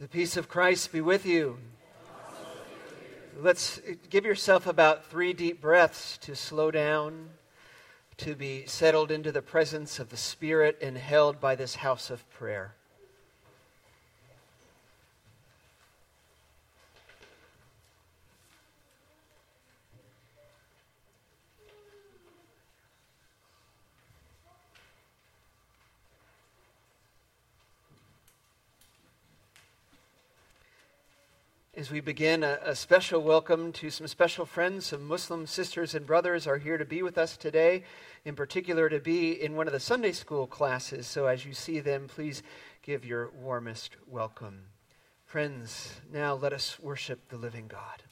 The peace of Christ be with you. Let's give yourself about three deep breaths to slow down, to be settled into the presence of the Spirit and held by this house of prayer. As we begin, a, a, special welcome to some special friends. Some Muslim sisters and brothers are here to be with us today, in particular, to be in one of the Sunday school classes. So as you see them, please give your warmest welcome. Friends, now let us worship the living God.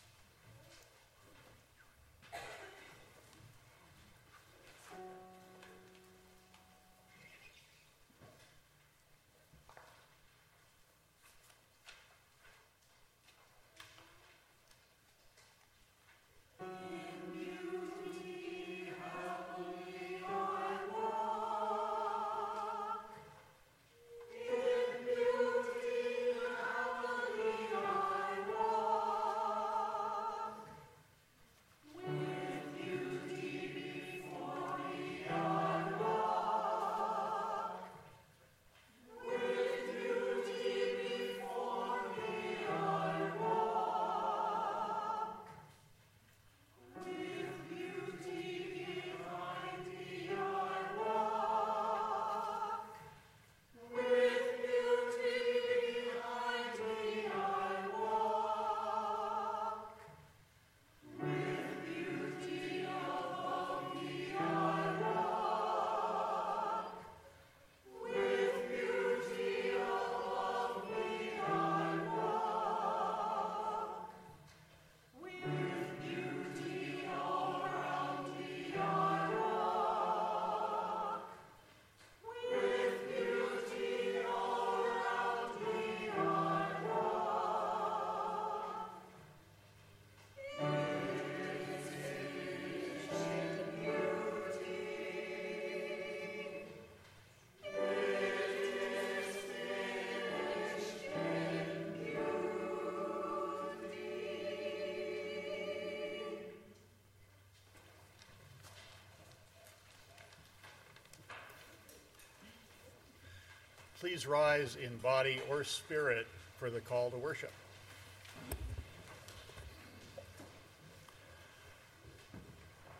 Please rise in body or spirit for the call to worship.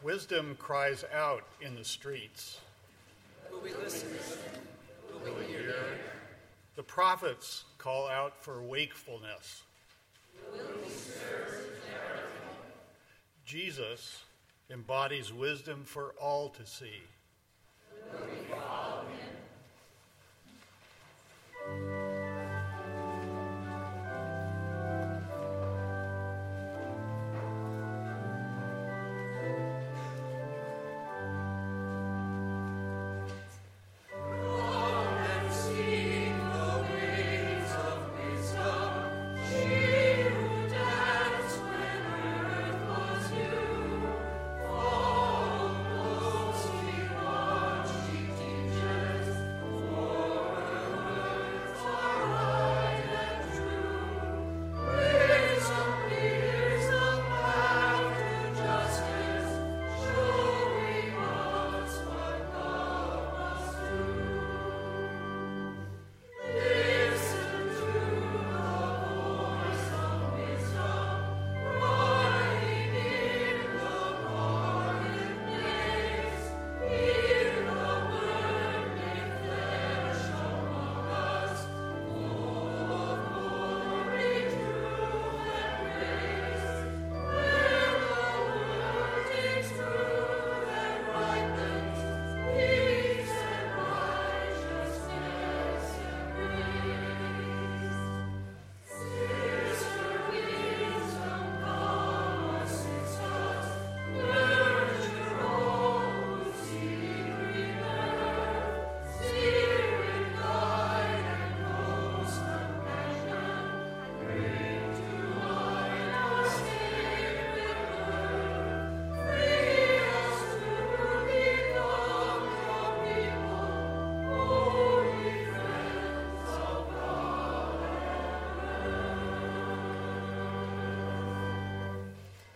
Wisdom cries out in the streets. Will we listen? Will we hear? The prophets call out for wakefulness. Will we serve Jesus embodies wisdom for all to see.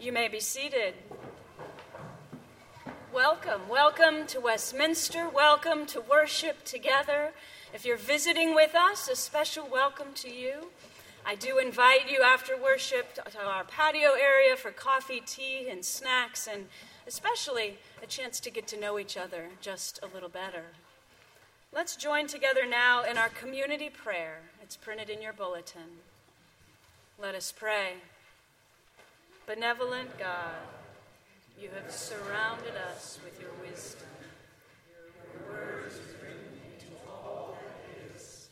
You may be seated. Welcome, welcome to Westminster. Welcome to worship together. If you're visiting with us, a special welcome to you. I do invite you after worship to our patio area for coffee, tea, and snacks, and especially a chance to get to know each other just a little better. Let's join together now in our community prayer. It's printed in your bulletin. Let us pray. Benevolent God, you have surrounded us with your wisdom. Your words bring into all that is.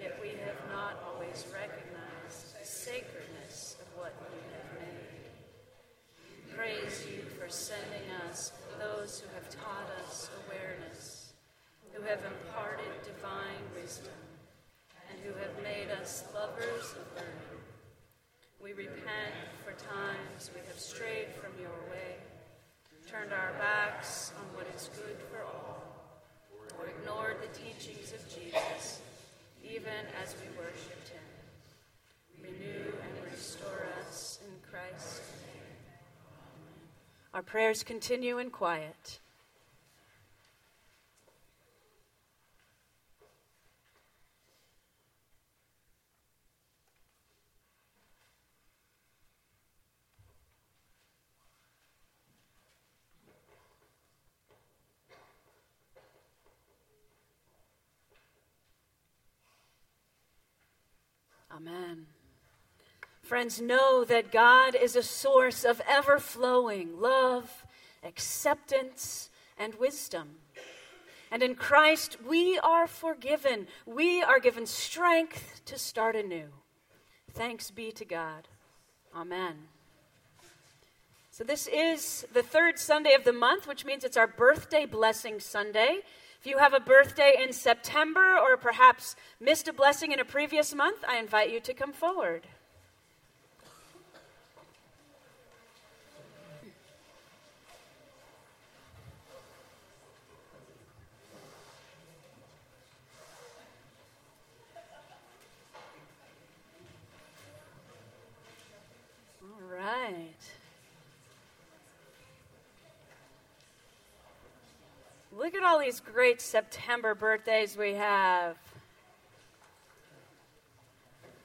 Yet we have not always recognized the sacredness of what you have made. Praise you for sending us those who have taught us awareness, who have imparted divine wisdom, and who have made us lovers of learning. We repent for times we have strayed from your way, turned our backs on what is good for all, or ignored the teachings of Jesus, even as we worshiped him. Renew and restore us in Christ. Our prayers continue in quiet. Amen. Friends, know that God is a source of ever flowing love, acceptance, and wisdom. And in Christ, we are forgiven. We are given strength to start anew. Thanks be to God. Amen. So, this is the third Sunday of the month, which means it's our birthday blessing Sunday. If you have a birthday in September or perhaps missed a blessing in a previous month, I invite you to come forward. All right. Look at all these great September birthdays we have.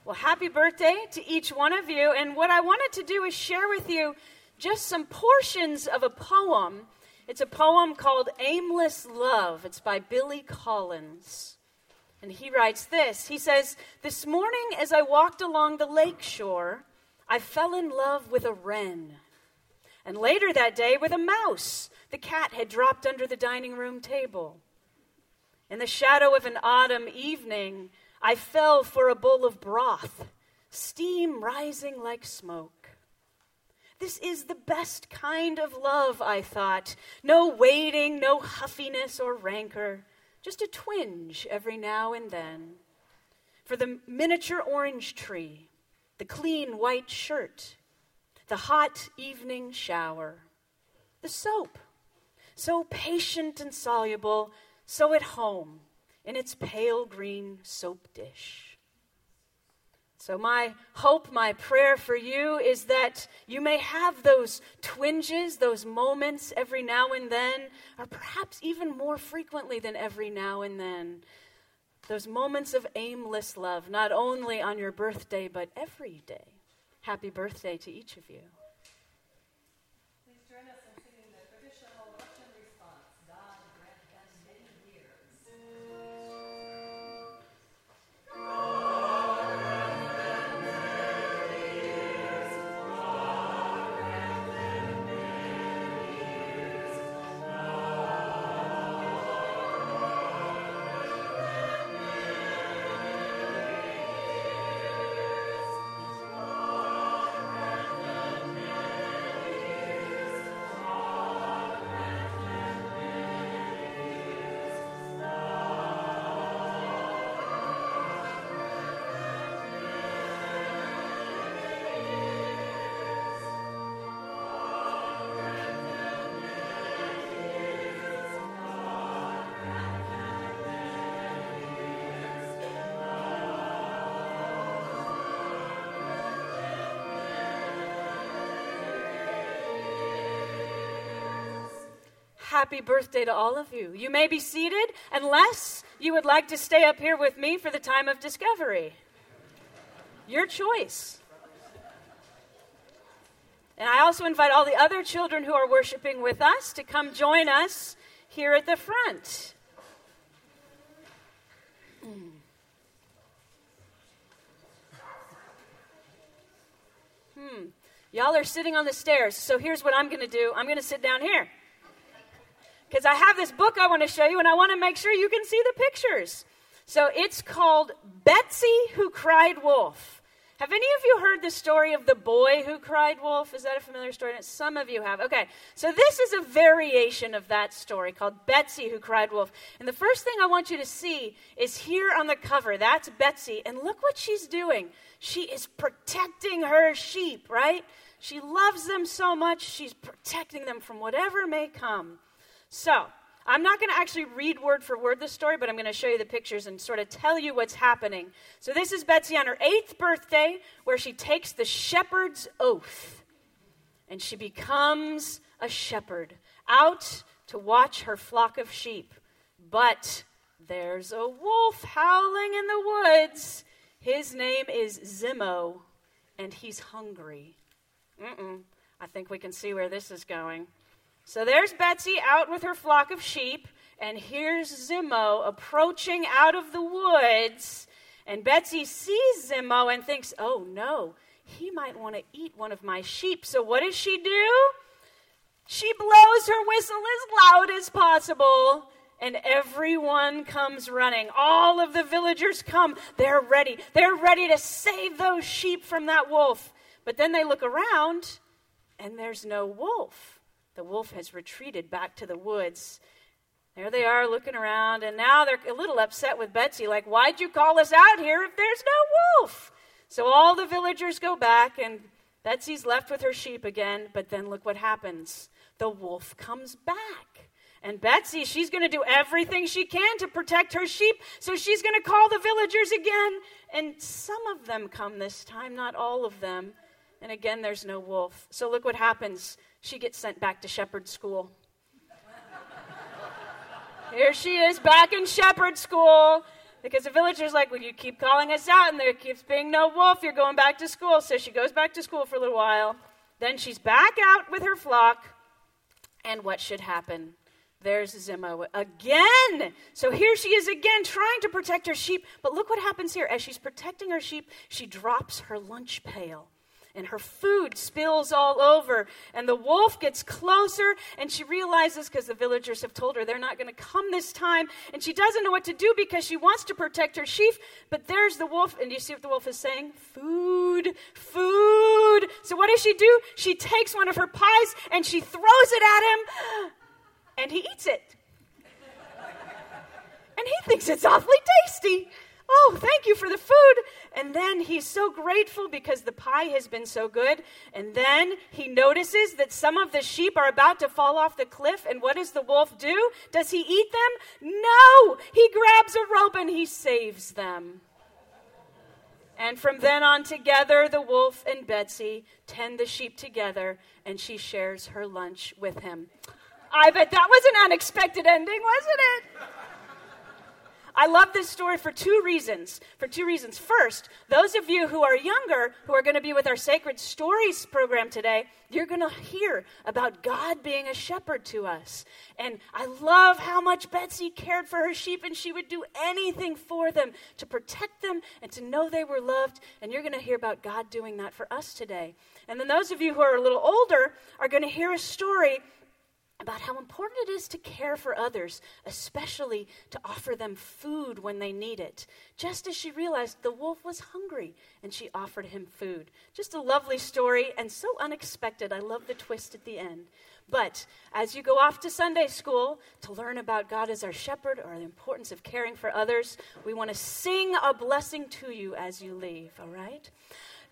Well, happy birthday to each one of you. And what I wanted to do is share with you just some portions of a poem. It's a poem called Aimless Love. It's by Billy Collins. And he writes this He says, This morning as I walked along the lake shore, I fell in love with a wren. And later that day with a mouse the cat had dropped under the dining room table. In the shadow of an autumn evening, I fell for a bowl of broth, steam rising like smoke. This is the best kind of love, I thought. No waiting, no huffiness or rancor, just a twinge every now and then. For the miniature orange tree, the clean white shirt, the hot evening shower, the soap so patient and soluble, so at home in its pale green soap dish. So, my hope, my prayer for you is that you may have those twinges, those moments every now and then, or perhaps even more frequently than every now and then. Those moments of aimless love, not only on your birthday, but every day. Happy birthday to each of you. Happy birthday to all of you. You may be seated unless you would like to stay up here with me for the time of discovery. Your choice. And I also invite all the other children who are worshiping with us to come join us here at the front. Hmm. Y'all are sitting on the stairs, so here's what I'm going to do I'm going to sit down here. Because I have this book I want to show you, and I want to make sure you can see the pictures. So it's called Betsy Who Cried Wolf. Have any of you heard the story of the boy who cried wolf? Is that a familiar story? Some of you have. Okay, so this is a variation of that story called Betsy who cried wolf. And the first thing I want you to see is here on the cover. That's Betsy. And look what she's doing. She is protecting her sheep, right? She loves them so much, she's protecting them from whatever may come. So, I'm not going to actually read word for word this story, but I'm going to show you the pictures and sort of tell you what's happening. So, this is Betsy on her eighth birthday, where she takes the shepherd's oath and she becomes a shepherd out to watch her flock of sheep. But there's a wolf howling in the woods. His name is Zimmo, and he's hungry. Mm-mm. I think we can see where this is going. So there's Betsy out with her flock of sheep, and here's Zimmo approaching out of the woods. And Betsy sees Zimmo and thinks, oh no, he might want to eat one of my sheep. So what does she do? She blows her whistle as loud as possible and everyone comes running. All of the villagers come. They're ready. They're ready to save those sheep from that wolf. But then they look around and there's no wolf. The wolf has retreated back to the woods. There they are looking around, and now they're a little upset with Betsy, like, Why'd you call us out here if there's no wolf? So all the villagers go back, and Betsy's left with her sheep again, but then look what happens. The wolf comes back. And Betsy, she's going to do everything she can to protect her sheep, so she's going to call the villagers again. And some of them come this time, not all of them. And again, there's no wolf. So look what happens she gets sent back to shepherd school. Here she is back in shepherd school because the villager's like, Well, you keep calling us out and there keeps being no wolf, you're going back to school. So she goes back to school for a little while. Then she's back out with her flock. And what should happen? There's Zimmo again. So here she is again trying to protect her sheep. But look what happens here. As she's protecting her sheep, she drops her lunch pail and her food spills all over. And the wolf gets closer, and she realizes, because the villagers have told her they're not going to come this time, and she doesn't know what to do because she wants to protect her sheep. But there's the wolf, and you see what the wolf is saying? Food, food. So what does she do? She takes one of her pies and she throws it at him, and he eats it. And he thinks it's awfully tasty. Oh, thank you for the food. And then he's so grateful because the pie has been so good. And then he notices that some of the sheep are about to fall off the cliff. And what does the wolf do? Does he eat them? No! He grabs a rope and he saves them. And from then on, together, the wolf and Betsy tend the sheep together, and she shares her lunch with him. I bet that was an unexpected ending, wasn't it? I love this story for two reasons. For two reasons. First, those of you who are younger, who are going to be with our Sacred Stories program today, you're going to hear about God being a shepherd to us. And I love how much Betsy cared for her sheep, and she would do anything for them to protect them and to know they were loved. And you're going to hear about God doing that for us today. And then those of you who are a little older are going to hear a story about how important it is to care for others, especially to offer them food when they need it. Just as she realized the wolf was hungry and she offered him food. Just a lovely story and so unexpected. I love the twist at the end. But as you go off to Sunday school to learn about God as our shepherd or the importance of caring for others, we want to sing a blessing to you as you leave, all right?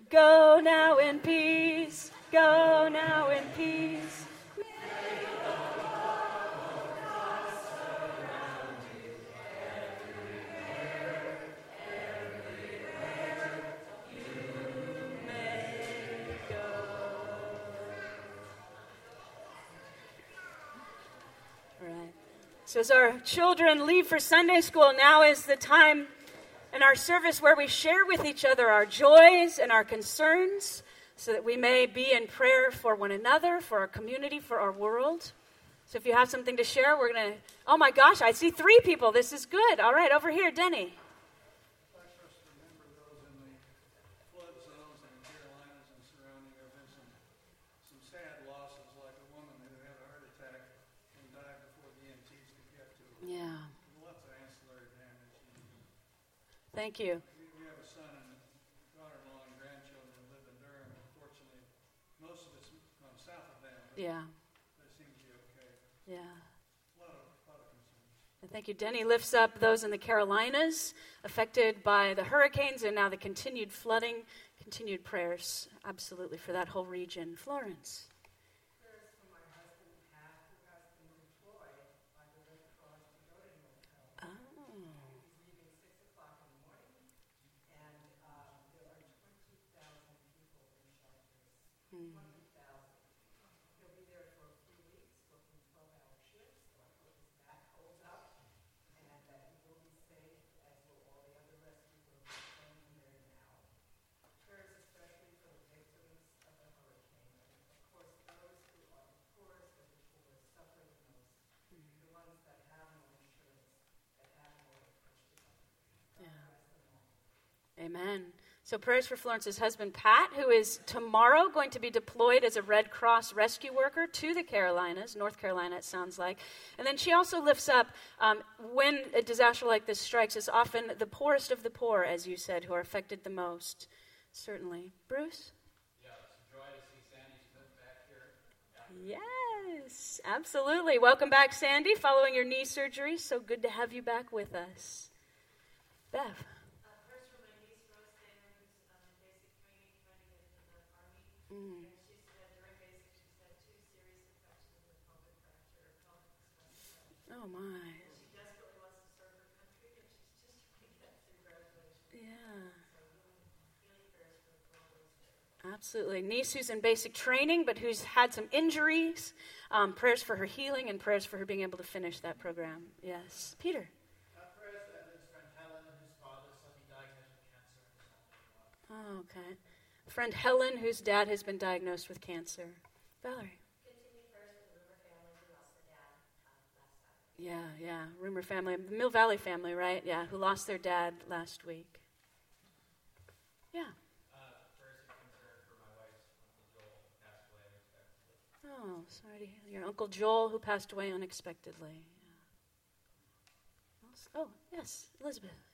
Go now in peace, go now in peace. So, as our children leave for Sunday school, now is the time in our service where we share with each other our joys and our concerns so that we may be in prayer for one another, for our community, for our world. So, if you have something to share, we're going to. Oh my gosh, I see three people. This is good. All right, over here, Denny. Yeah. Thank you. We have a son and daughter-in-law and grandchildren who live in Durham. Unfortunately, most of it's from south of them. Yeah. It seems to be okay. Yeah. A lot of, a lot of concerns. And thank you. Denny lifts up those in the Carolinas affected by the hurricanes and now the continued flooding, continued prayers, absolutely, for that whole region. Florence. Amen. So, prayers for Florence's husband, Pat, who is tomorrow going to be deployed as a Red Cross rescue worker to the Carolinas, North Carolina, it sounds like. And then she also lifts up um, when a disaster like this strikes, it's often the poorest of the poor, as you said, who are affected the most. Certainly. Bruce? Yeah, it's joy to see Sandy Smith back here. Yes, absolutely. Welcome back, Sandy, following your knee surgery. So good to have you back with us. Bev. Oh my. Yeah. Absolutely. Niece who's in basic training, but who's had some injuries. Um, prayers for her healing and prayers for her being able to finish that program. Yes. Peter. Oh, okay. Friend Helen, whose dad has been diagnosed with cancer. Valerie. Yeah, yeah. Rumor family, the Mill Valley family, right? Yeah, who lost their dad last week. Yeah. Uh, oh, sorry to hear. Your Uncle Joel who passed away unexpectedly. Yeah. Oh, yes, Elizabeth.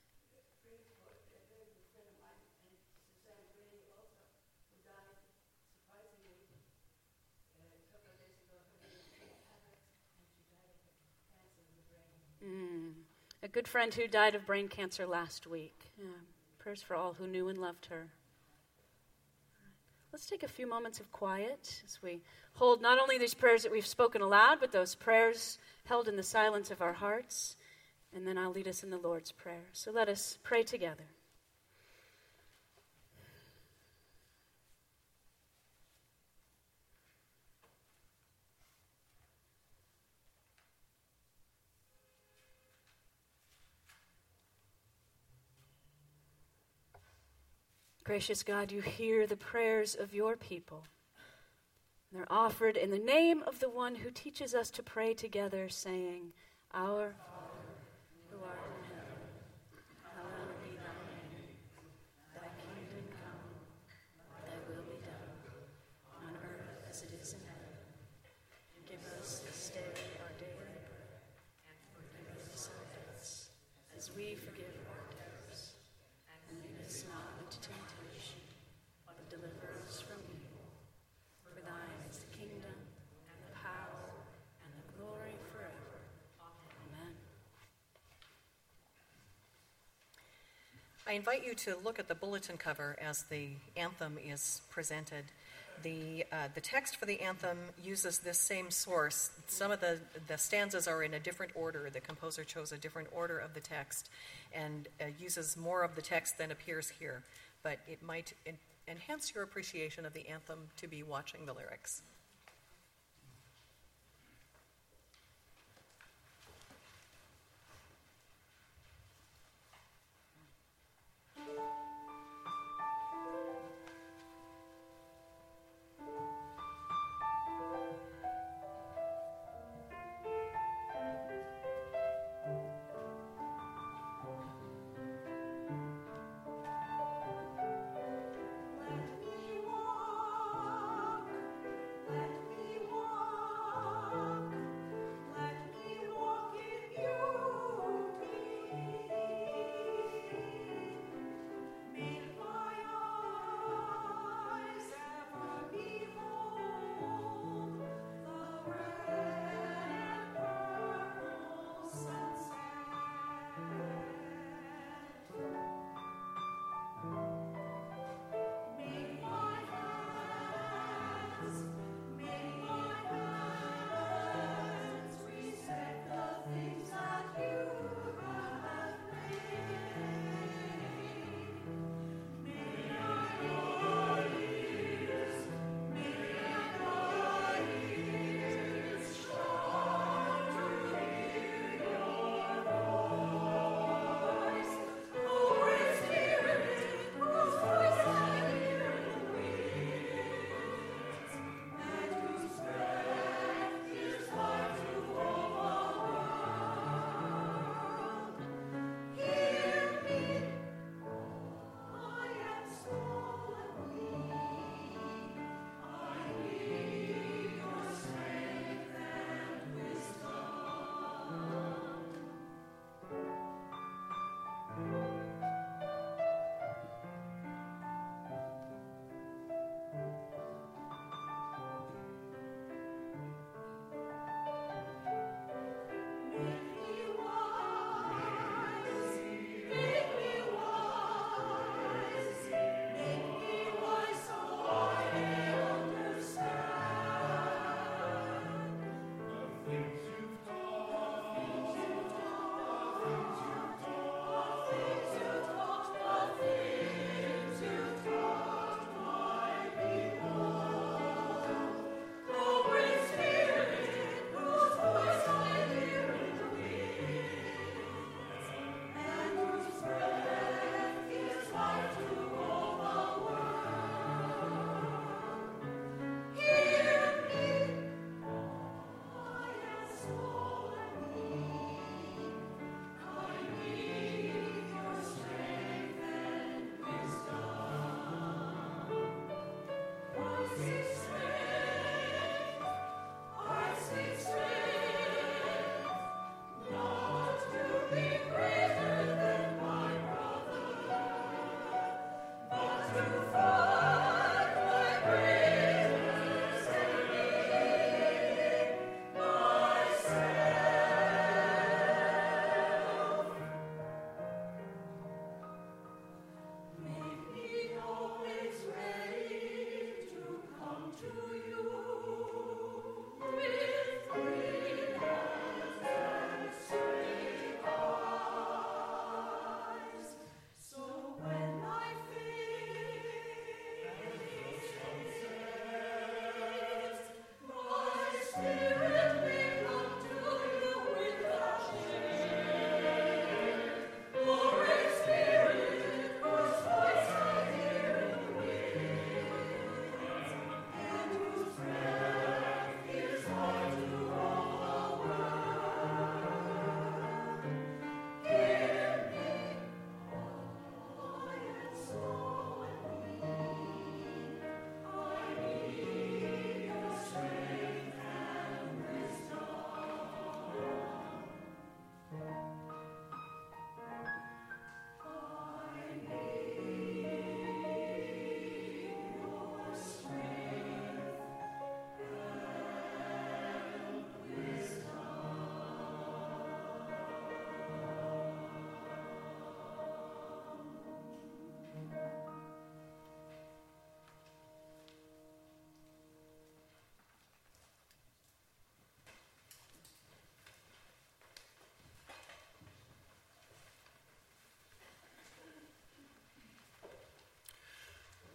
Mm. A good friend who died of brain cancer last week. Yeah. Prayers for all who knew and loved her. Let's take a few moments of quiet as we hold not only these prayers that we've spoken aloud, but those prayers held in the silence of our hearts. And then I'll lead us in the Lord's Prayer. So let us pray together. Gracious God, you hear the prayers of your people. They're offered in the name of the one who teaches us to pray together, saying, Our I invite you to look at the bulletin cover as the anthem is presented. The, uh, the text for the anthem uses this same source. Some of the, the stanzas are in a different order. The composer chose a different order of the text and uh, uses more of the text than appears here. But it might en- enhance your appreciation of the anthem to be watching the lyrics.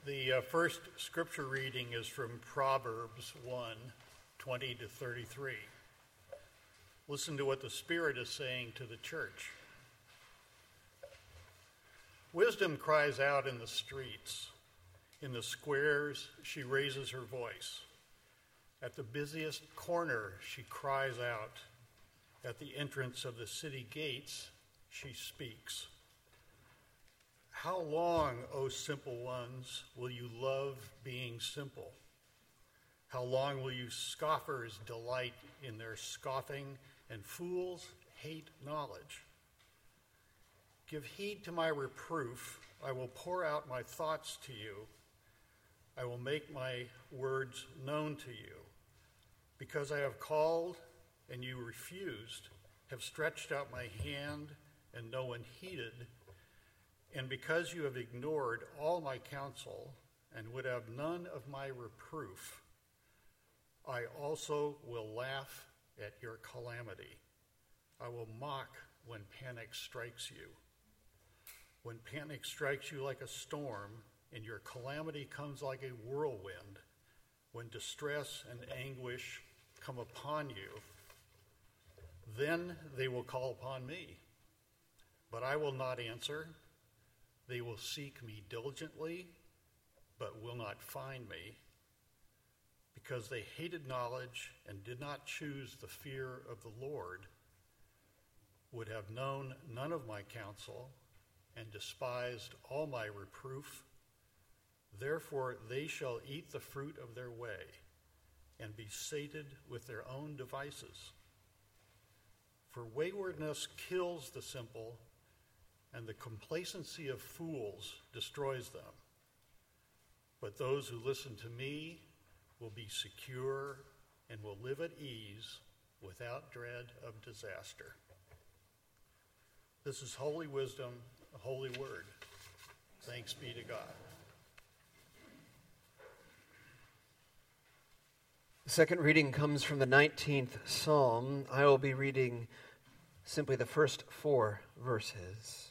Uh, first scripture reading is from Proverbs 1 20 to 33. Listen to what the Spirit is saying to the church. Wisdom cries out in the streets. In the squares, she raises her voice. At the busiest corner, she cries out. At the entrance of the city gates, she speaks. How long, O simple ones, will you love being simple? How long will you scoffers delight in their scoffing and fools hate knowledge? Give heed to my reproof. I will pour out my thoughts to you. I will make my words known to you. Because I have called and you refused, have stretched out my hand and no one heeded, and because you have ignored all my counsel and would have none of my reproof, I also will laugh at your calamity. I will mock when panic strikes you. When panic strikes you like a storm, and your calamity comes like a whirlwind, when distress and anguish come upon you, then they will call upon me. But I will not answer. They will seek me diligently, but will not find me, because they hated knowledge and did not choose the fear of the Lord, would have known none of my counsel and despised all my reproof. Therefore, they shall eat the fruit of their way and be sated with their own devices. For waywardness kills the simple, and the complacency of fools destroys them. But those who listen to me will be secure and will live at ease without dread of disaster. This is holy wisdom a holy word. Thanks be to God. The second reading comes from the 19th Psalm. I will be reading simply the first four verses.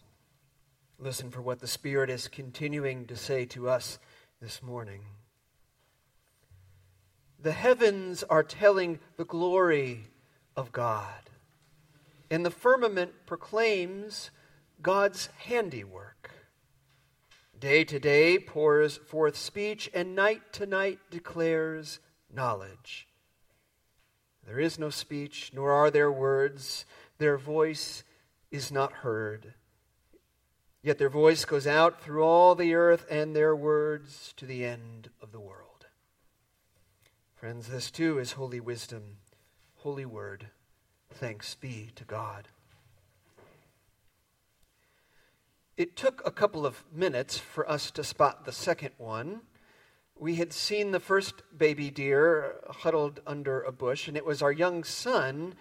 Listen for what the Spirit is continuing to say to us this morning. The heavens are telling the glory of God, and the firmament proclaims God's handiwork. Day to day pours forth speech, and night to night declares knowledge. There is no speech, nor are there words. Their voice is not heard. Yet their voice goes out through all the earth, and their words to the end of the world. Friends, this too is holy wisdom, holy word. Thanks be to God. It took a couple of minutes for us to spot the second one. We had seen the first baby deer huddled under a bush, and it was our young son,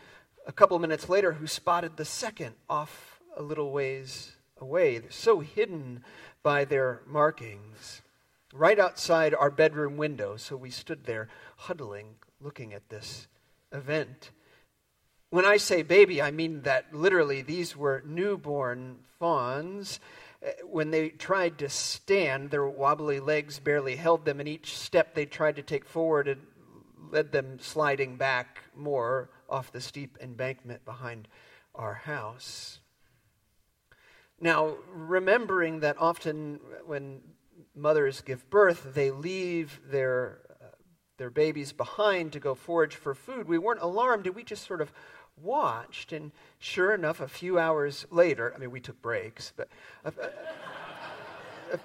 a couple minutes later, who spotted the second off a little ways away. They're so hidden by their markings. Right outside our bedroom window, so we stood there huddling, looking at this event. When I say baby, I mean that literally these were newborn fawns. Uh, when they tried to stand, their wobbly legs barely held them, and each step they tried to take forward led them sliding back more off the steep embankment behind our house. Now, remembering that often when mothers give birth, they leave their, uh, their babies behind to go forage for food, we weren't alarmed. We just sort of watched. And sure enough, a few hours later, I mean, we took breaks, but a, a,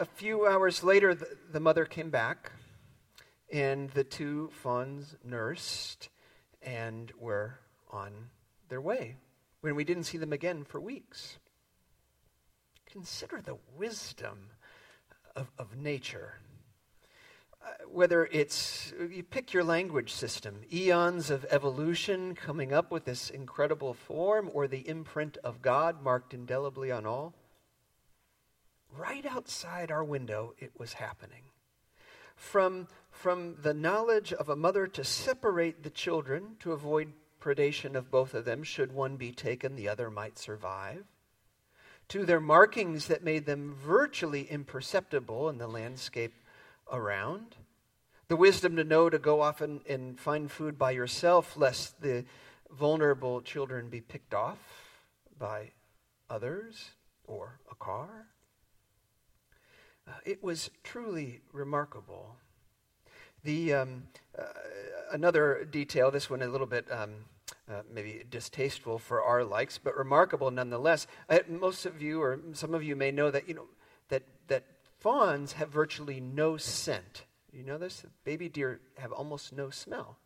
a few hours later, the, the, mother came back, and the two fawns nursed and were on their way when we didn't see them again for weeks. Consider the wisdom of, of nature uh, whether it's, you pick your language system, eons of evolution coming up with this incredible form, or the imprint of God marked indelibly on all. Right outside our window, it was happening. From, from the knowledge of a mother to separate the children to avoid predation of both of them, should one be taken, the other might survive, to their markings that made them virtually imperceptible in the landscape around, the wisdom to know to go off and, and find food by yourself, lest the vulnerable children be picked off by others or a car. Uh, it was truly remarkable. The um, uh, another detail, this one a little bit um, uh, maybe distasteful for our likes, but remarkable nonetheless. Uh, most of you, or some of you, may know that you know that that fawns have virtually no scent. You know this? Baby deer have almost no smell.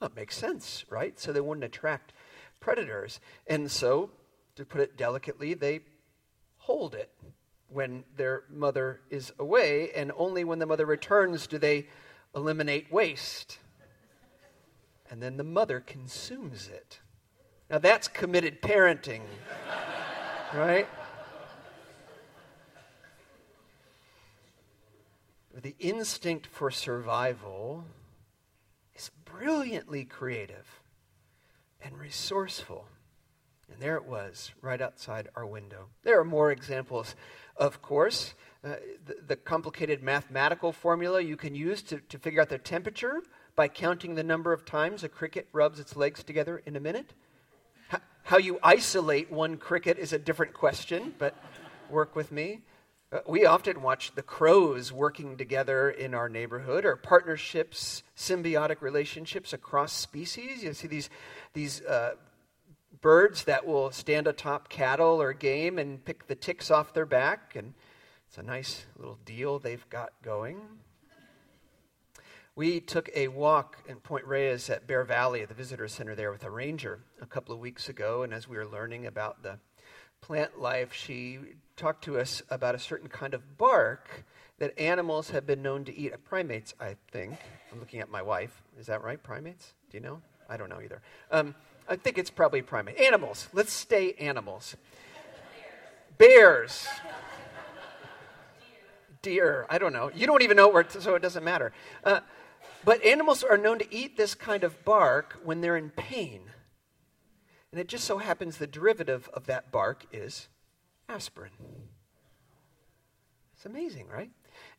Well, it makes sense, right? So they wouldn't attract predators, and so, to put it delicately, they hold it when their mother is away, and only when the mother returns do they eliminate waste. And then the mother consumes it. Now that's committed parenting, right? The instinct for survival is brilliantly creative and resourceful. And there it was, right outside our window. There are more examples of course. Uh, the, the, complicated mathematical formula you can use to, to figure out the temperature by counting the number of times a cricket rubs its legs together in a minute. How you isolate one cricket is a different question, but work with me. Uh, we often watch the crows working together in our neighborhood or partnerships, symbiotic relationships across species. You see these, these uh, birds that will stand atop cattle or game and pick the ticks off their back. And it's a nice little deal they've got going. We took a walk in Point Reyes at Bear Valley, at the visitor center there, with a ranger a couple of weeks ago. And as we were learning about the plant life, she talked to us about a certain kind of bark that animals have been known to eat. Primates, I think. I'm looking at my wife. Is that right? Primates? Do you know? I don't know either. Um, I think it's probably primate. Animals. Let's stay animals. Bears. Deer. I don't know. You don't even know where, so it doesn't matter. Uh, but animals are known to eat this kind of bark when they're in pain. And it just so happens the derivative of that bark is aspirin. It's amazing, right?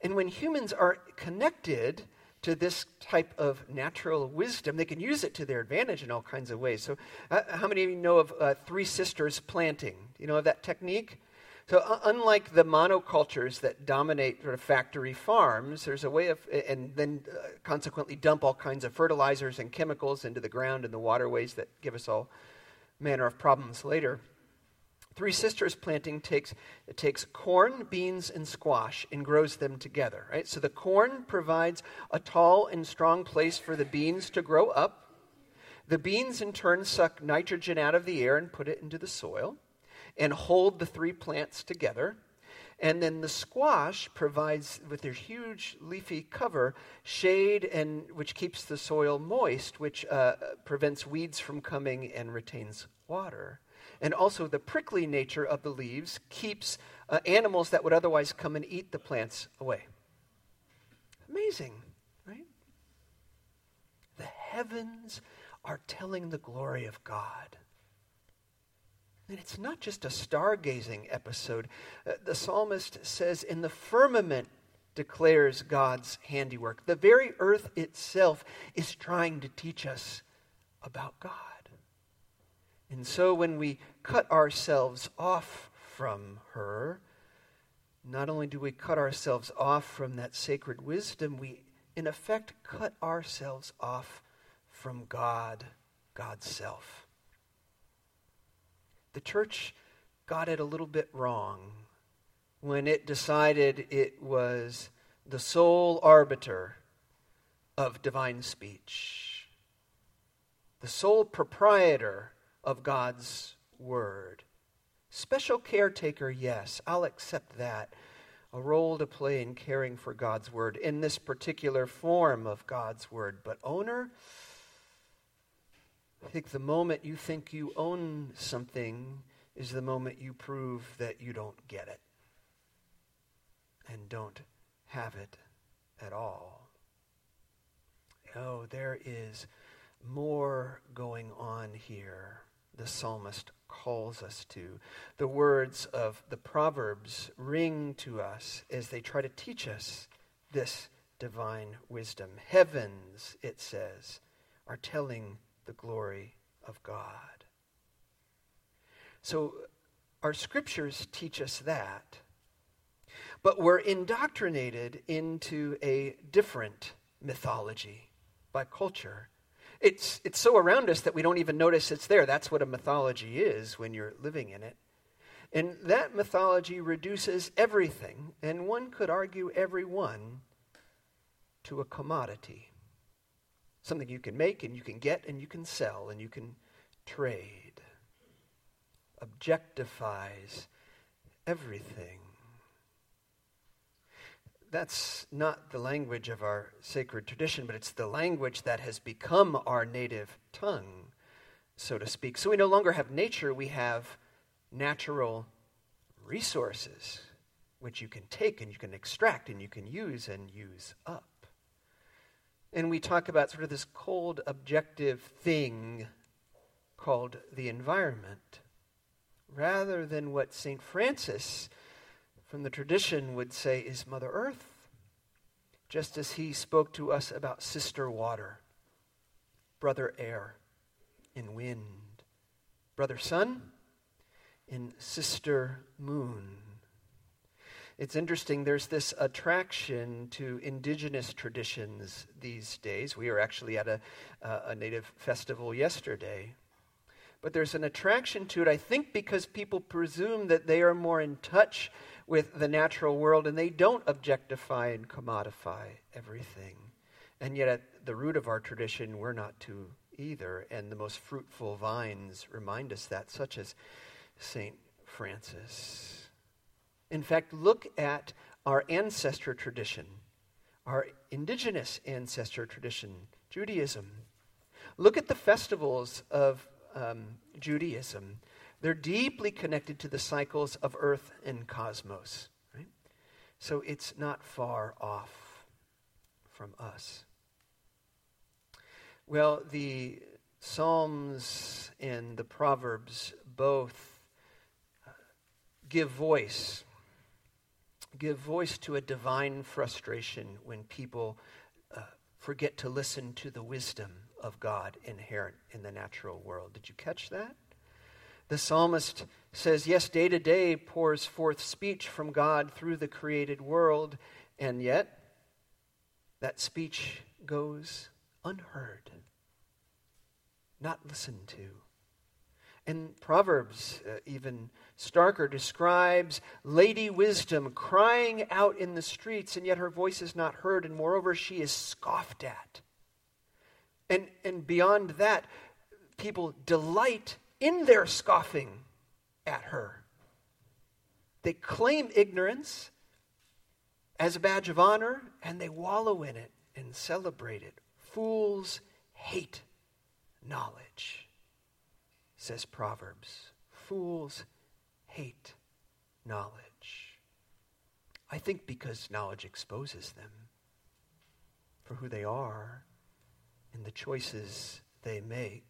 And when humans are connected to this type of natural wisdom, they can use it to their advantage in all kinds of ways. So, uh, how many of you know of uh, three sisters planting? You know of that technique? So, unlike the monocultures that dominate sort of factory farms, there's a way of, and then uh, consequently dump all kinds of fertilizers and chemicals into the ground and the waterways that give us all manner of problems later. Three Sisters planting takes it takes corn, beans, and squash and grows them together. Right. So the corn provides a tall and strong place for the beans to grow up. The beans, in turn, suck nitrogen out of the air and put it into the soil, and hold the three plants together. And then the squash provides, with their huge leafy cover, shade and which keeps the soil moist, which uh, prevents weeds from coming and retains water and also the prickly nature of the leaves keeps uh, animals that would otherwise come and eat the plants away. Amazing, right? The heavens are telling the glory of God. And it's not just a stargazing episode. Uh, the psalmist says, In the firmament declares God's handiwork. The very earth itself is trying to teach us about God. And so when we cut ourselves off from her, not only do we cut ourselves off from that sacred wisdom, we in effect cut ourselves off from God, God's self. The church got it a little bit wrong when it decided it was the sole arbiter of divine speech, the sole proprietor of God's word. Special caretaker, yes, I'll accept that. A role to play in caring for God's word in this particular form of God's word. But owner, I think the moment you think you own something is the moment you prove that you don't get it and don't have it at all. Oh, there is more going on here the psalmist calls us to. The words of the Proverbs ring to us as they try to teach us this divine wisdom. Heavens, it says, are telling the glory of God. So our scriptures teach us that. But we're indoctrinated into a different mythology by culture. It's, it's so around us that we don't even notice it's there. That's what a mythology is when you're living in it. And that mythology reduces everything, and one could argue everyone, to a commodity. Something you can make and you can get and you can sell and you can trade. Objectifies everything. That's not the language of our sacred tradition, but it's the language that has become our native tongue, so to speak. So we no longer have nature, we have natural resources, which you can take and you can extract and you can use and use up. And we talk about sort of this cold, objective thing called the environment, rather than what St. Francis from the tradition would say is Mother Earth, just as he spoke to us about sister water, brother air, and wind, brother sun, and sister moon. It's interesting, there's this attraction to indigenous traditions these days. We were actually at a, uh, a native festival yesterday. But there's an attraction to it, I think, because people presume that they are more in touch with the natural world and they don't objectify and commodify everything. And yet, at the root of our tradition, we're not to either. And the most fruitful vines remind us that, such as St. Francis. In fact, look at our ancestor tradition, our indigenous ancestor tradition, Judaism. Look at the festivals of um, Judaism. They're deeply connected to the cycles of earth and cosmos. Right? So it's not far off from us. Well, the Psalms and the Proverbs both uh, give voice give voice to a divine frustration when people uh, forget to listen to the wisdom of God inherent in the natural world. Did you catch that? The psalmist says, Yes, day to day pours forth speech from God through the created world, and yet that speech goes unheard, not listened to. And Proverbs, uh, even starker, describes Lady Wisdom crying out in the streets, and yet her voice is not heard, and moreover, she is scoffed at. And, and beyond that, people delight in their scoffing at her. They claim ignorance as a badge of honor, and they wallow in it and celebrate it. Fools hate knowledge says Proverbs. Fools hate knowledge. I think because knowledge exposes them for who they are and the choices they make.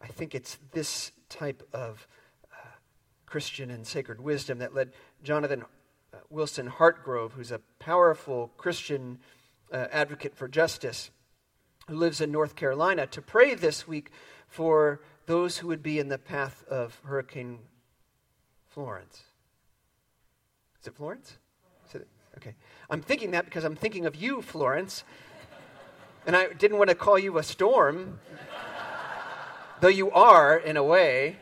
I think it's this type of uh, Christian and sacred wisdom that led Jonathan uh, Wilson Hartgrove, who's a powerful Christian uh, advocate for justice, who lives in North Carolina, to pray this week for those who would be in the path of Hurricane Florence. Is it Florence? Is it? Okay. I'm thinking that because I'm thinking of you, Florence. And I didn't want to call you a storm, though you are in a way.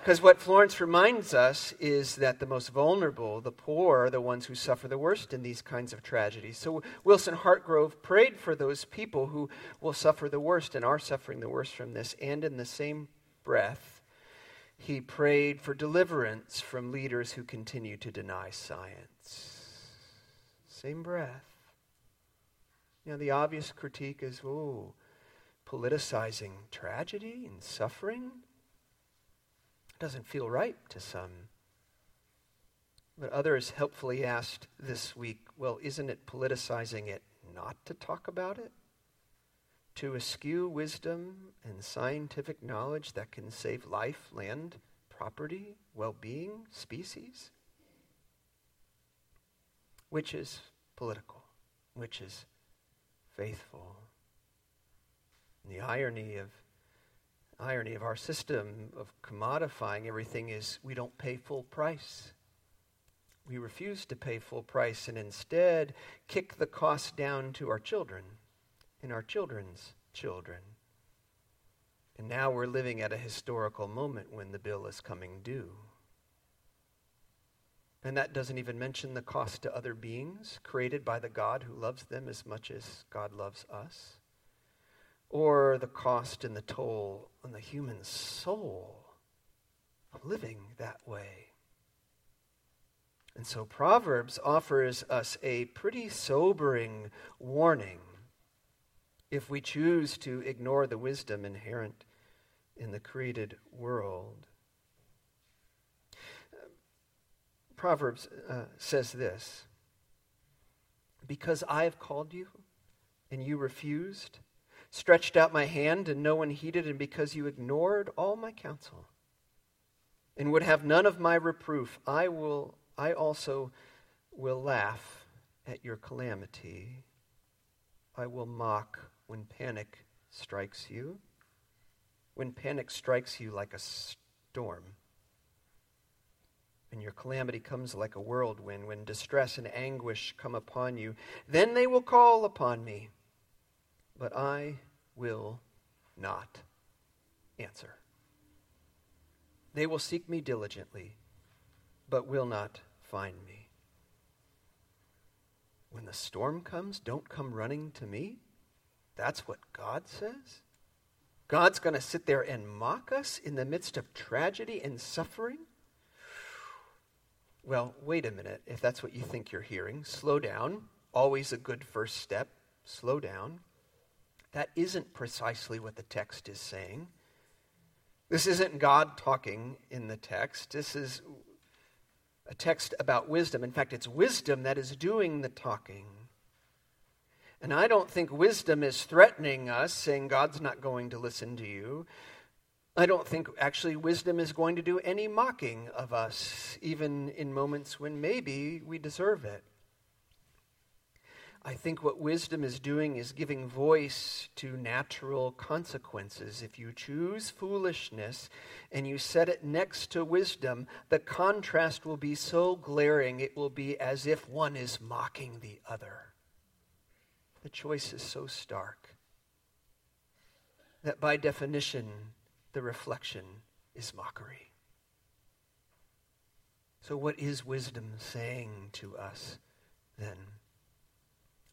Because what Florence reminds us is that the most vulnerable, the poor, are the ones who suffer the worst in these kinds of tragedies. So Wilson Hartgrove prayed for those people who will suffer the worst and are suffering the worst from this. And in the same breath, he prayed for deliverance from leaders who continue to deny science. Same breath. Know, the obvious critique is, oh, politicizing tragedy and suffering doesn't feel right to some. But others helpfully asked this week, well, isn't it politicizing it not to talk about it? To eschew wisdom and scientific knowledge that can save life, land, property, well being, species? Which is political. which is faithful. And the irony of irony of our system of commodifying everything is we don't pay full price. We refuse to pay full price and instead kick the cost down to our children and our children's children. And now we're living at a historical moment when the bill is coming due. And that doesn't even mention the cost to other beings created by the God who loves them as much as God loves us, or the cost and the toll on the human soul of living that way. And so Proverbs offers us a pretty sobering warning if we choose to ignore the wisdom inherent in the created world. Proverbs uh, says this Because I have called you and you refused, stretched out my hand and no one heeded, and because you ignored all my counsel and would have none of my reproof, I will I also will laugh at your calamity. I will mock when panic strikes you. When panic strikes you like a storm and your calamity comes like a whirlwind, when distress and anguish come upon you, then they will call upon me, but I will not answer. They will seek me diligently, but will not find me. When the storm comes, don't come running to me. That's what God says. God's going to sit there and mock us in the midst of tragedy and suffering? Well, wait a minute. If that's what you think you're hearing, slow down. Always a good first step. Slow down. That isn't precisely what the text is saying. This isn't God talking in the text. This is a text about wisdom. In fact, it's wisdom that is doing the talking. And I don't think wisdom is threatening us, saying God's not going to listen to you. I don't think actually wisdom is going to do any mocking of us, even in moments when maybe we deserve it. I think what wisdom is doing is giving voice to natural consequences. If you choose foolishness and you set it next to wisdom, the contrast will be so glaring it will be as if one is mocking the other. The choice is so stark that by definition, the reflection is mockery. So, what is wisdom saying to us then?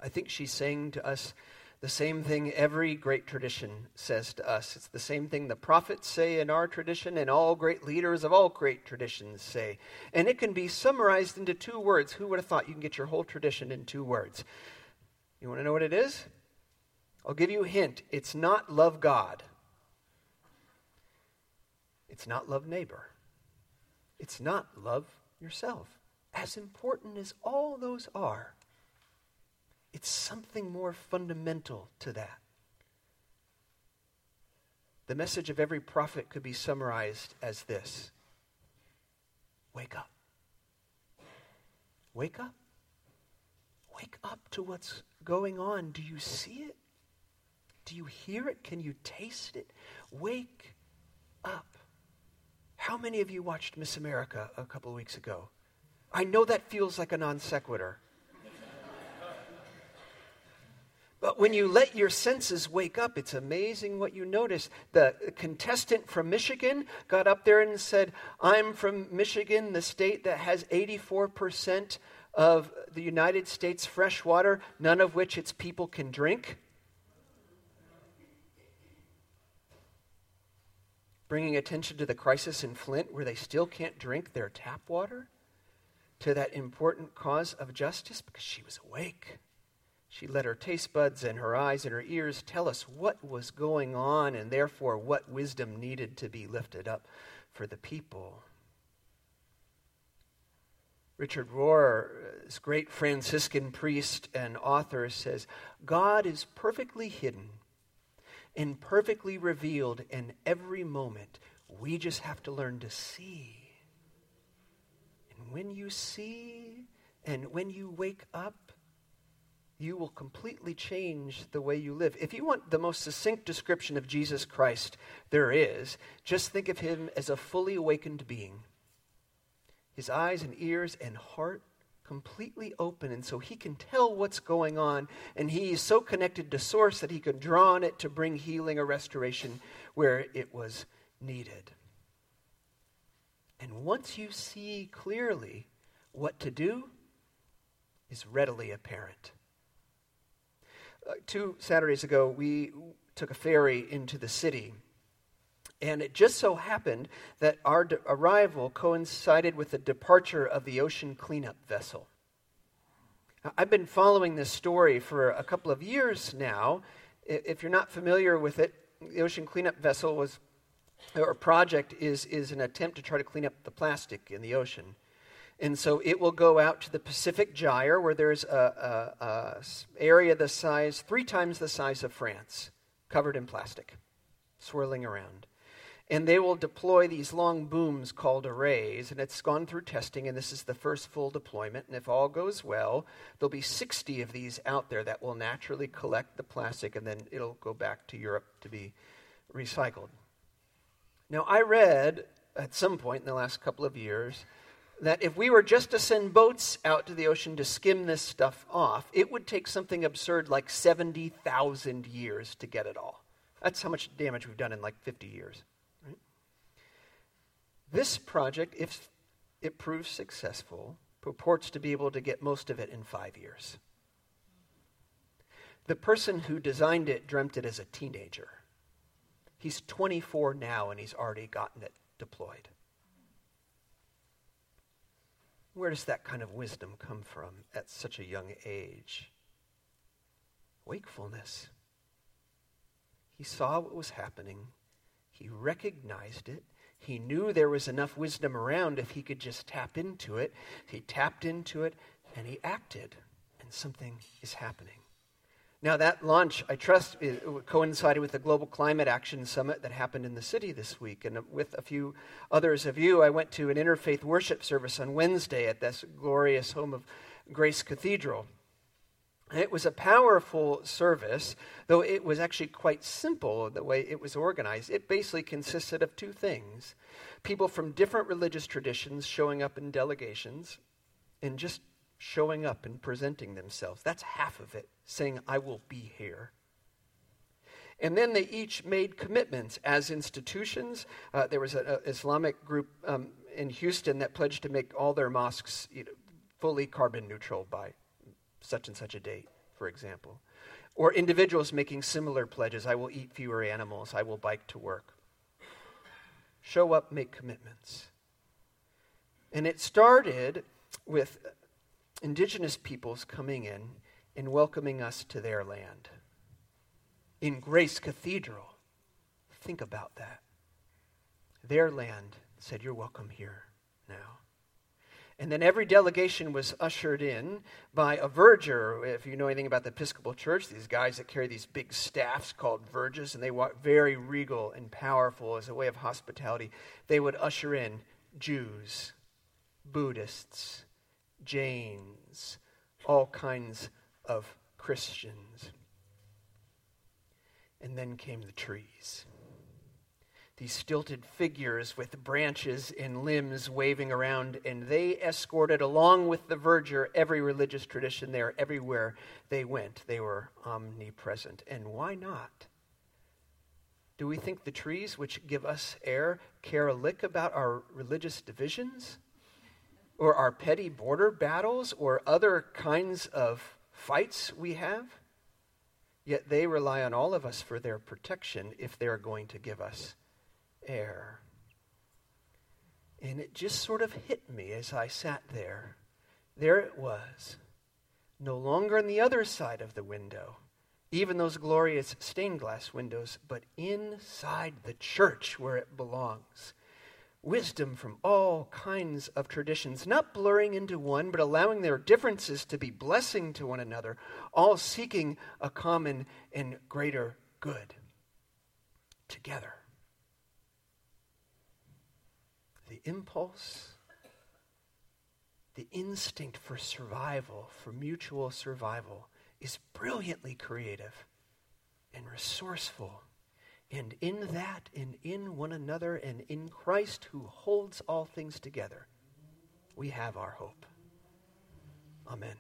I think she's saying to us the same thing every great tradition says to us. It's the same thing the prophets say in our tradition and all great leaders of all great traditions say. And it can be summarized into two words. Who would have thought you can get your whole tradition in two words? You want to know what it is? I'll give you a hint. It's not love God. It's not love neighbor. It's not love yourself. As important as all those are, it's something more fundamental to that. The message of every prophet could be summarized as this Wake up. Wake up. Wake up to what's going on. Do you see it? Do you hear it? Can you taste it? Wake up. How many of you watched Miss America a couple of weeks ago? I know that feels like a non sequitur. But when you let your senses wake up, it's amazing what you notice. The contestant from Michigan got up there and said, I'm from Michigan, the state that has 84% of the United States fresh water, none of which its people can drink. bringing attention to the crisis in Flint where they still can't drink their tap water, to that important cause of justice because she was awake. She let her taste buds and her eyes and her ears tell us what was going on and therefore what wisdom needed to be lifted up for the people. Richard Rohr, this great Franciscan priest and author, says God is perfectly hidden and perfectly revealed in every moment. We just have to learn to see. And when you see and when you wake up, you will completely change the way you live. If you want the most succinct description of Jesus Christ there is, just think of him as a fully awakened being. His eyes and ears and heart completely open, and so he can tell what's going on, and he is so connected to Source that he can draw on it to bring healing or restoration where it was needed. And once you see clearly what to do, is readily apparent. Two Saturdays ago, we took a ferry into the city. And it just so happened that our de- arrival coincided with the departure of the ocean cleanup vessel. I've been following this story for a couple of years now. If you're not familiar with it, the ocean cleanup vessel was, or project is, is an attempt to try to clean up the plastic in the ocean. And so it will go out to the Pacific Gyre, where there's a, a, a, area the size, three times the size of France, covered in plastic, swirling around. And they will deploy these long booms called arrays, and it's gone through testing, and this is the first full deployment. And if all goes well, there'll be 60 of these out there that will naturally collect the plastic, and then it'll go back to Europe to be recycled. Now, I read at some point in the last couple of years that if we were just to send boats out to the ocean to skim this stuff off, it would take something absurd like 70,000 years to get it all. That's how much damage we've done in like 50 years. Right? This project, if it proves successful, purports to be able to get most of it in five years. The person who designed it dreamt it as a teenager. He's 24 now and he's already gotten it deployed. Where does that kind of wisdom come from at such a young age? Wakefulness. He saw what was happening, he recognized it. He knew there was enough wisdom around if he could just tap into it. He tapped into it and he acted, and something is happening. Now, that launch, I trust, coincided with the Global Climate Action Summit that happened in the city this week. And with a few others of you, I went to an interfaith worship service on Wednesday at this glorious home of Grace Cathedral. It was a powerful service, though it was actually quite simple the way it was organized. It basically consisted of two things people from different religious traditions showing up in delegations and just showing up and presenting themselves. That's half of it, saying, I will be here. And then they each made commitments as institutions. Uh, there was an Islamic group um, in Houston that pledged to make all their mosques you know, fully carbon neutral by such and such a date, for example. Or individuals making similar pledges I will eat fewer animals, I will bike to work. Show up, make commitments. And it started with indigenous peoples coming in and welcoming us to their land. In Grace Cathedral, think about that. Their land said, You're welcome here now. And then every delegation was ushered in by a verger. If you know anything about the Episcopal Church, these guys that carry these big staffs called verges, and they walk very regal and powerful as a way of hospitality. They would usher in Jews, Buddhists, Jains, all kinds of Christians. And then came the trees. These stilted figures with branches and limbs waving around, and they escorted, along with the verger, every religious tradition there. Everywhere they went, they were omnipresent. And why not? Do we think the trees, which give us air, care a lick about our religious divisions? Or our petty border battles or other kinds of fights we have. Yet they rely on all of us for their protection if they're going to give us air. And it just sort of hit me as I sat there. There it was, no longer on the other side of the window, even those glorious stained glass windows, but inside the church where it belongs wisdom from all kinds of traditions, not blurring into one, but allowing their differences to be blessing to one another, all seeking a common and greater good together. The impulse, the instinct for survival, for mutual survival, is brilliantly creative and resourceful. And in that, and in one another, and in Christ who holds all things together, we have our hope. Amen.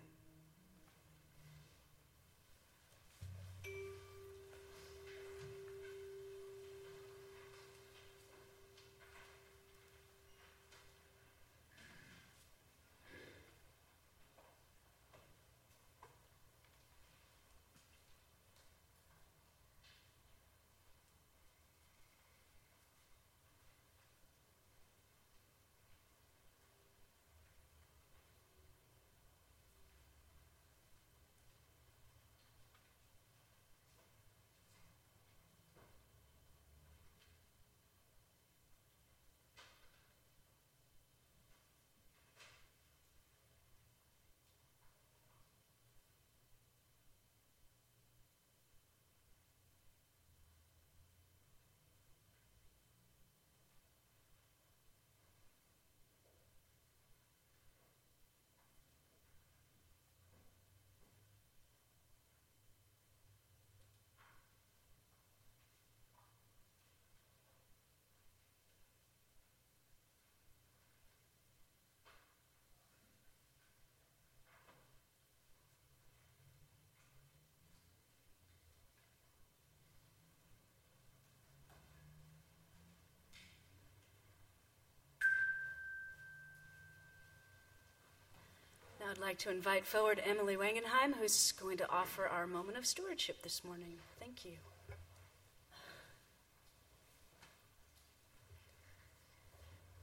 I'd like to invite forward Emily Wangenheim, who's going to offer our moment of stewardship this morning. Thank you.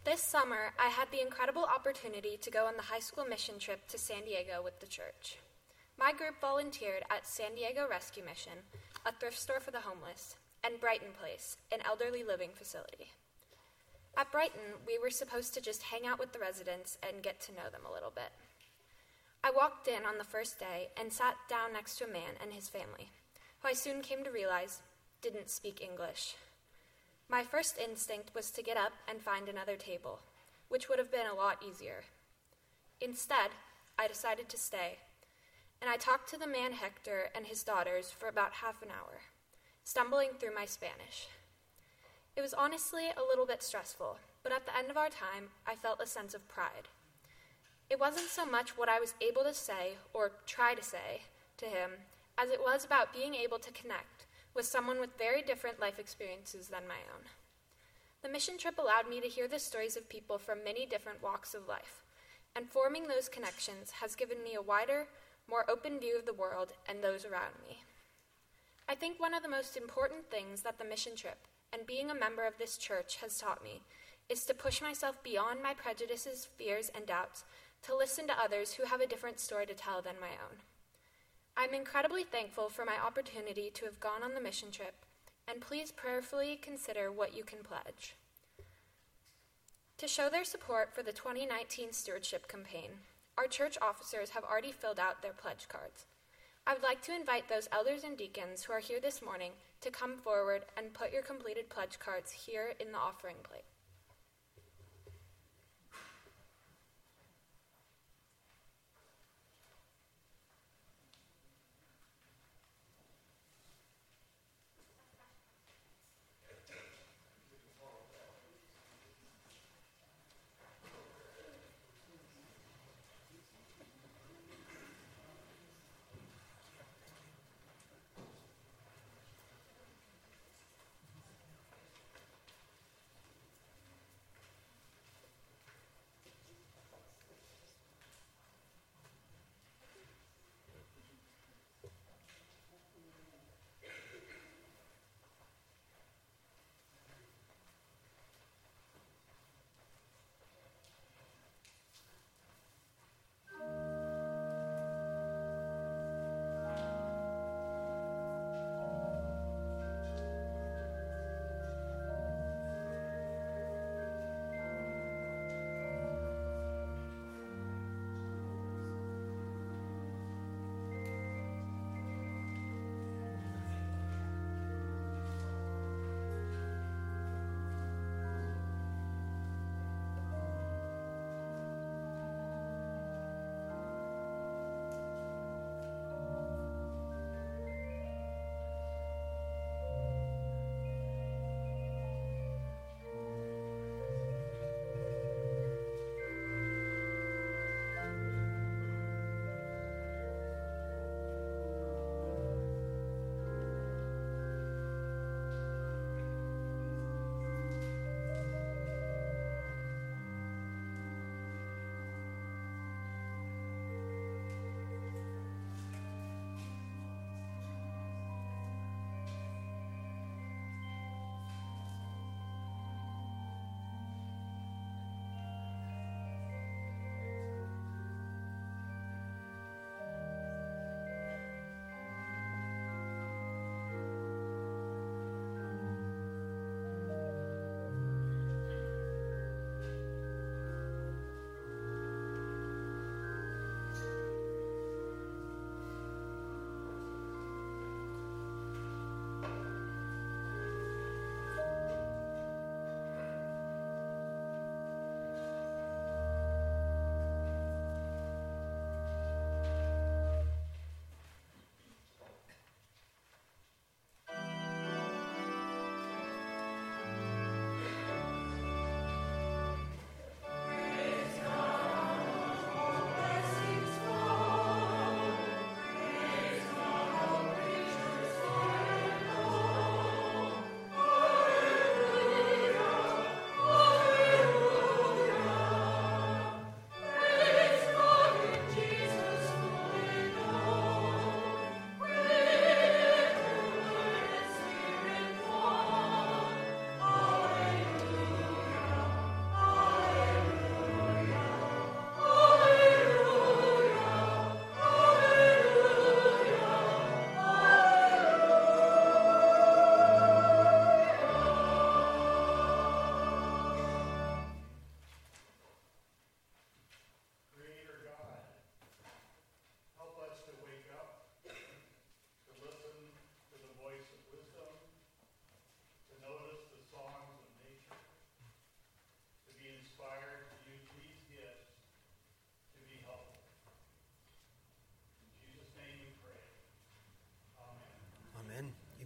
This summer, I had the incredible opportunity to go on the high school mission trip to San Diego with the church. My group volunteered at San Diego Rescue Mission, a thrift store for the homeless, and Brighton Place, an elderly living facility. At Brighton, we were supposed to just hang out with the residents and get to know them a little bit. I walked in on the first day and sat down next to a man and his family, who I soon came to realize didn't speak English. My first instinct was to get up and find another table, which would have been a lot easier. Instead, I decided to stay, and I talked to the man Hector and his daughters for about half an hour, stumbling through my Spanish. It was honestly a little bit stressful, but at the end of our time, I felt a sense of pride. It wasn't so much what I was able to say or try to say to him as it was about being able to connect with someone with very different life experiences than my own. The mission trip allowed me to hear the stories of people from many different walks of life, and forming those connections has given me a wider, more open view of the world and those around me. I think one of the most important things that the mission trip and being a member of this church has taught me is to push myself beyond my prejudices, fears, and doubts to listen to others who have a different story to tell than my own. I'm incredibly thankful for my opportunity to have gone on the mission trip, and please prayerfully consider what you can pledge. To show their support for the 2019 stewardship campaign, our church officers have already filled out their pledge cards. I would like to invite those elders and deacons who are here this morning to come forward and put your completed pledge cards here in the offering plate.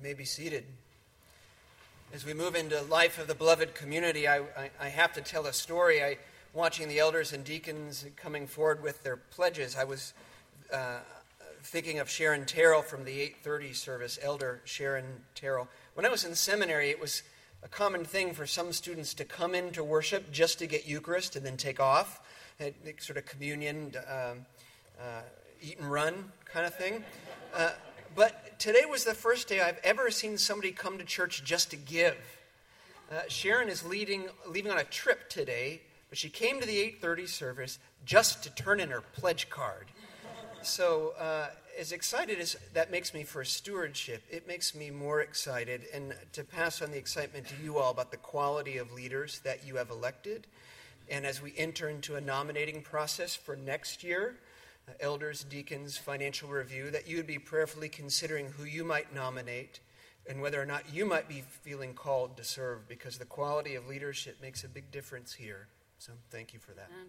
May be seated. As we move into life of the beloved community, I, I, I, have to tell a story. I, watching the elders and deacons coming forward with their pledges, I was uh, thinking of Sharon Terrell from the 830 service, Elder Sharon Terrell. When I was in seminary, it was a common thing for some students to come into worship just to get Eucharist and then take off, sort of communion, um, uh, eat and run kind of thing. Uh, but today was the first day I've ever seen somebody come to church just to give. Uh, Sharon is leading, leaving on a trip today, but she came to the 8:30 service just to turn in her pledge card. So, uh, as excited as that makes me for stewardship, it makes me more excited and to pass on the excitement to you all about the quality of leaders that you have elected. And as we enter into a nominating process for next year, elders, deacons, financial review, that you would be prayerfully considering who you might nominate and whether or not you might be feeling called to serve because the quality of leadership makes a big difference here. So thank you for that. Um,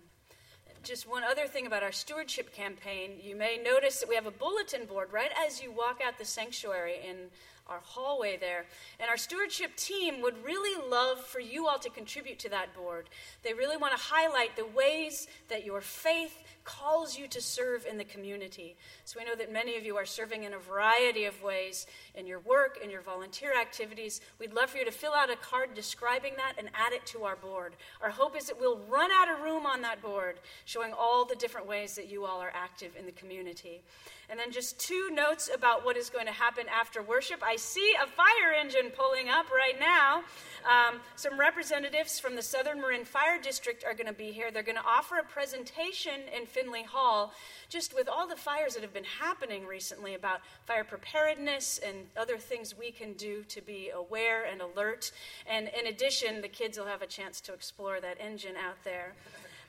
just one other thing about our stewardship campaign. You may notice that we have a bulletin board right as you walk out the sanctuary in our hallway there. And our stewardship team would really love for you all to contribute to that board. They really want to highlight the ways that your faith calls you to serve in the community. So we know that many of you are serving in a variety of ways in your work, in your volunteer activities. We'd love for you to fill out a card describing that and add it to our board. Our hope is that we'll run out of room on that board showing all the different ways that you all are active in the community. And then just two notes about what is going to happen after worship. I see a fire engine pulling up right now. Um, some representatives from the Southern Marin Fire District are going to be here. They're going to offer a presentation in Finley Hall just with all the fires that have been happening recently about fire preparedness and other things we can do to be aware and alert. And in addition, the kids will have a chance to explore that engine out there.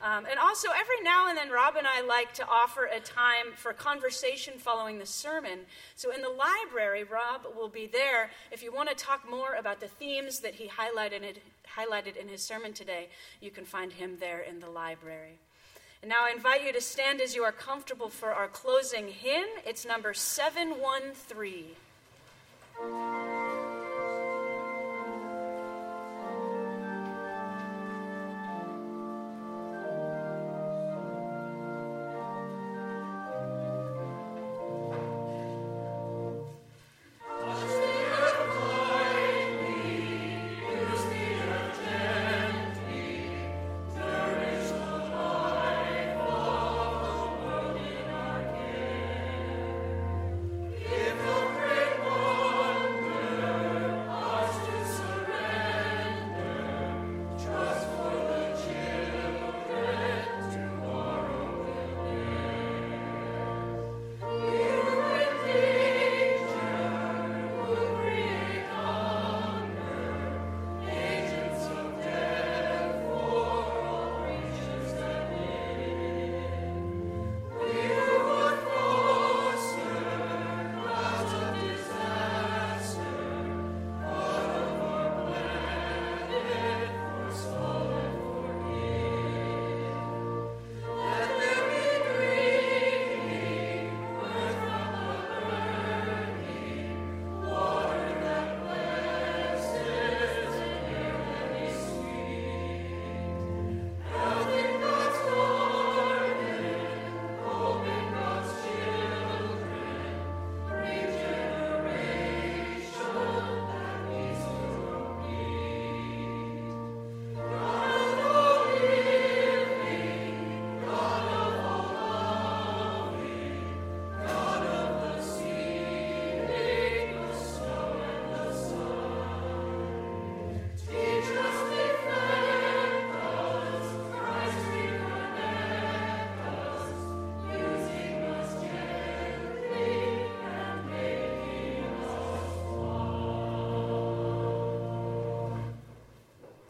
Um, and also, every now and then, Rob and I like to offer a time for conversation following the sermon. So, in the library, Rob will be there. If you want to talk more about the themes that he highlighted, highlighted in his sermon today, you can find him there in the library. And now I invite you to stand as you are comfortable for our closing hymn. It's number 713.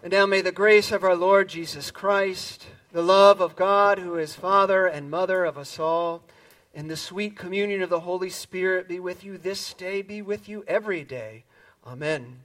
And now may the grace of our Lord Jesus Christ, the love of God, who is Father and Mother of us all, and the sweet communion of the Holy Spirit be with you this day, be with you every day. Amen.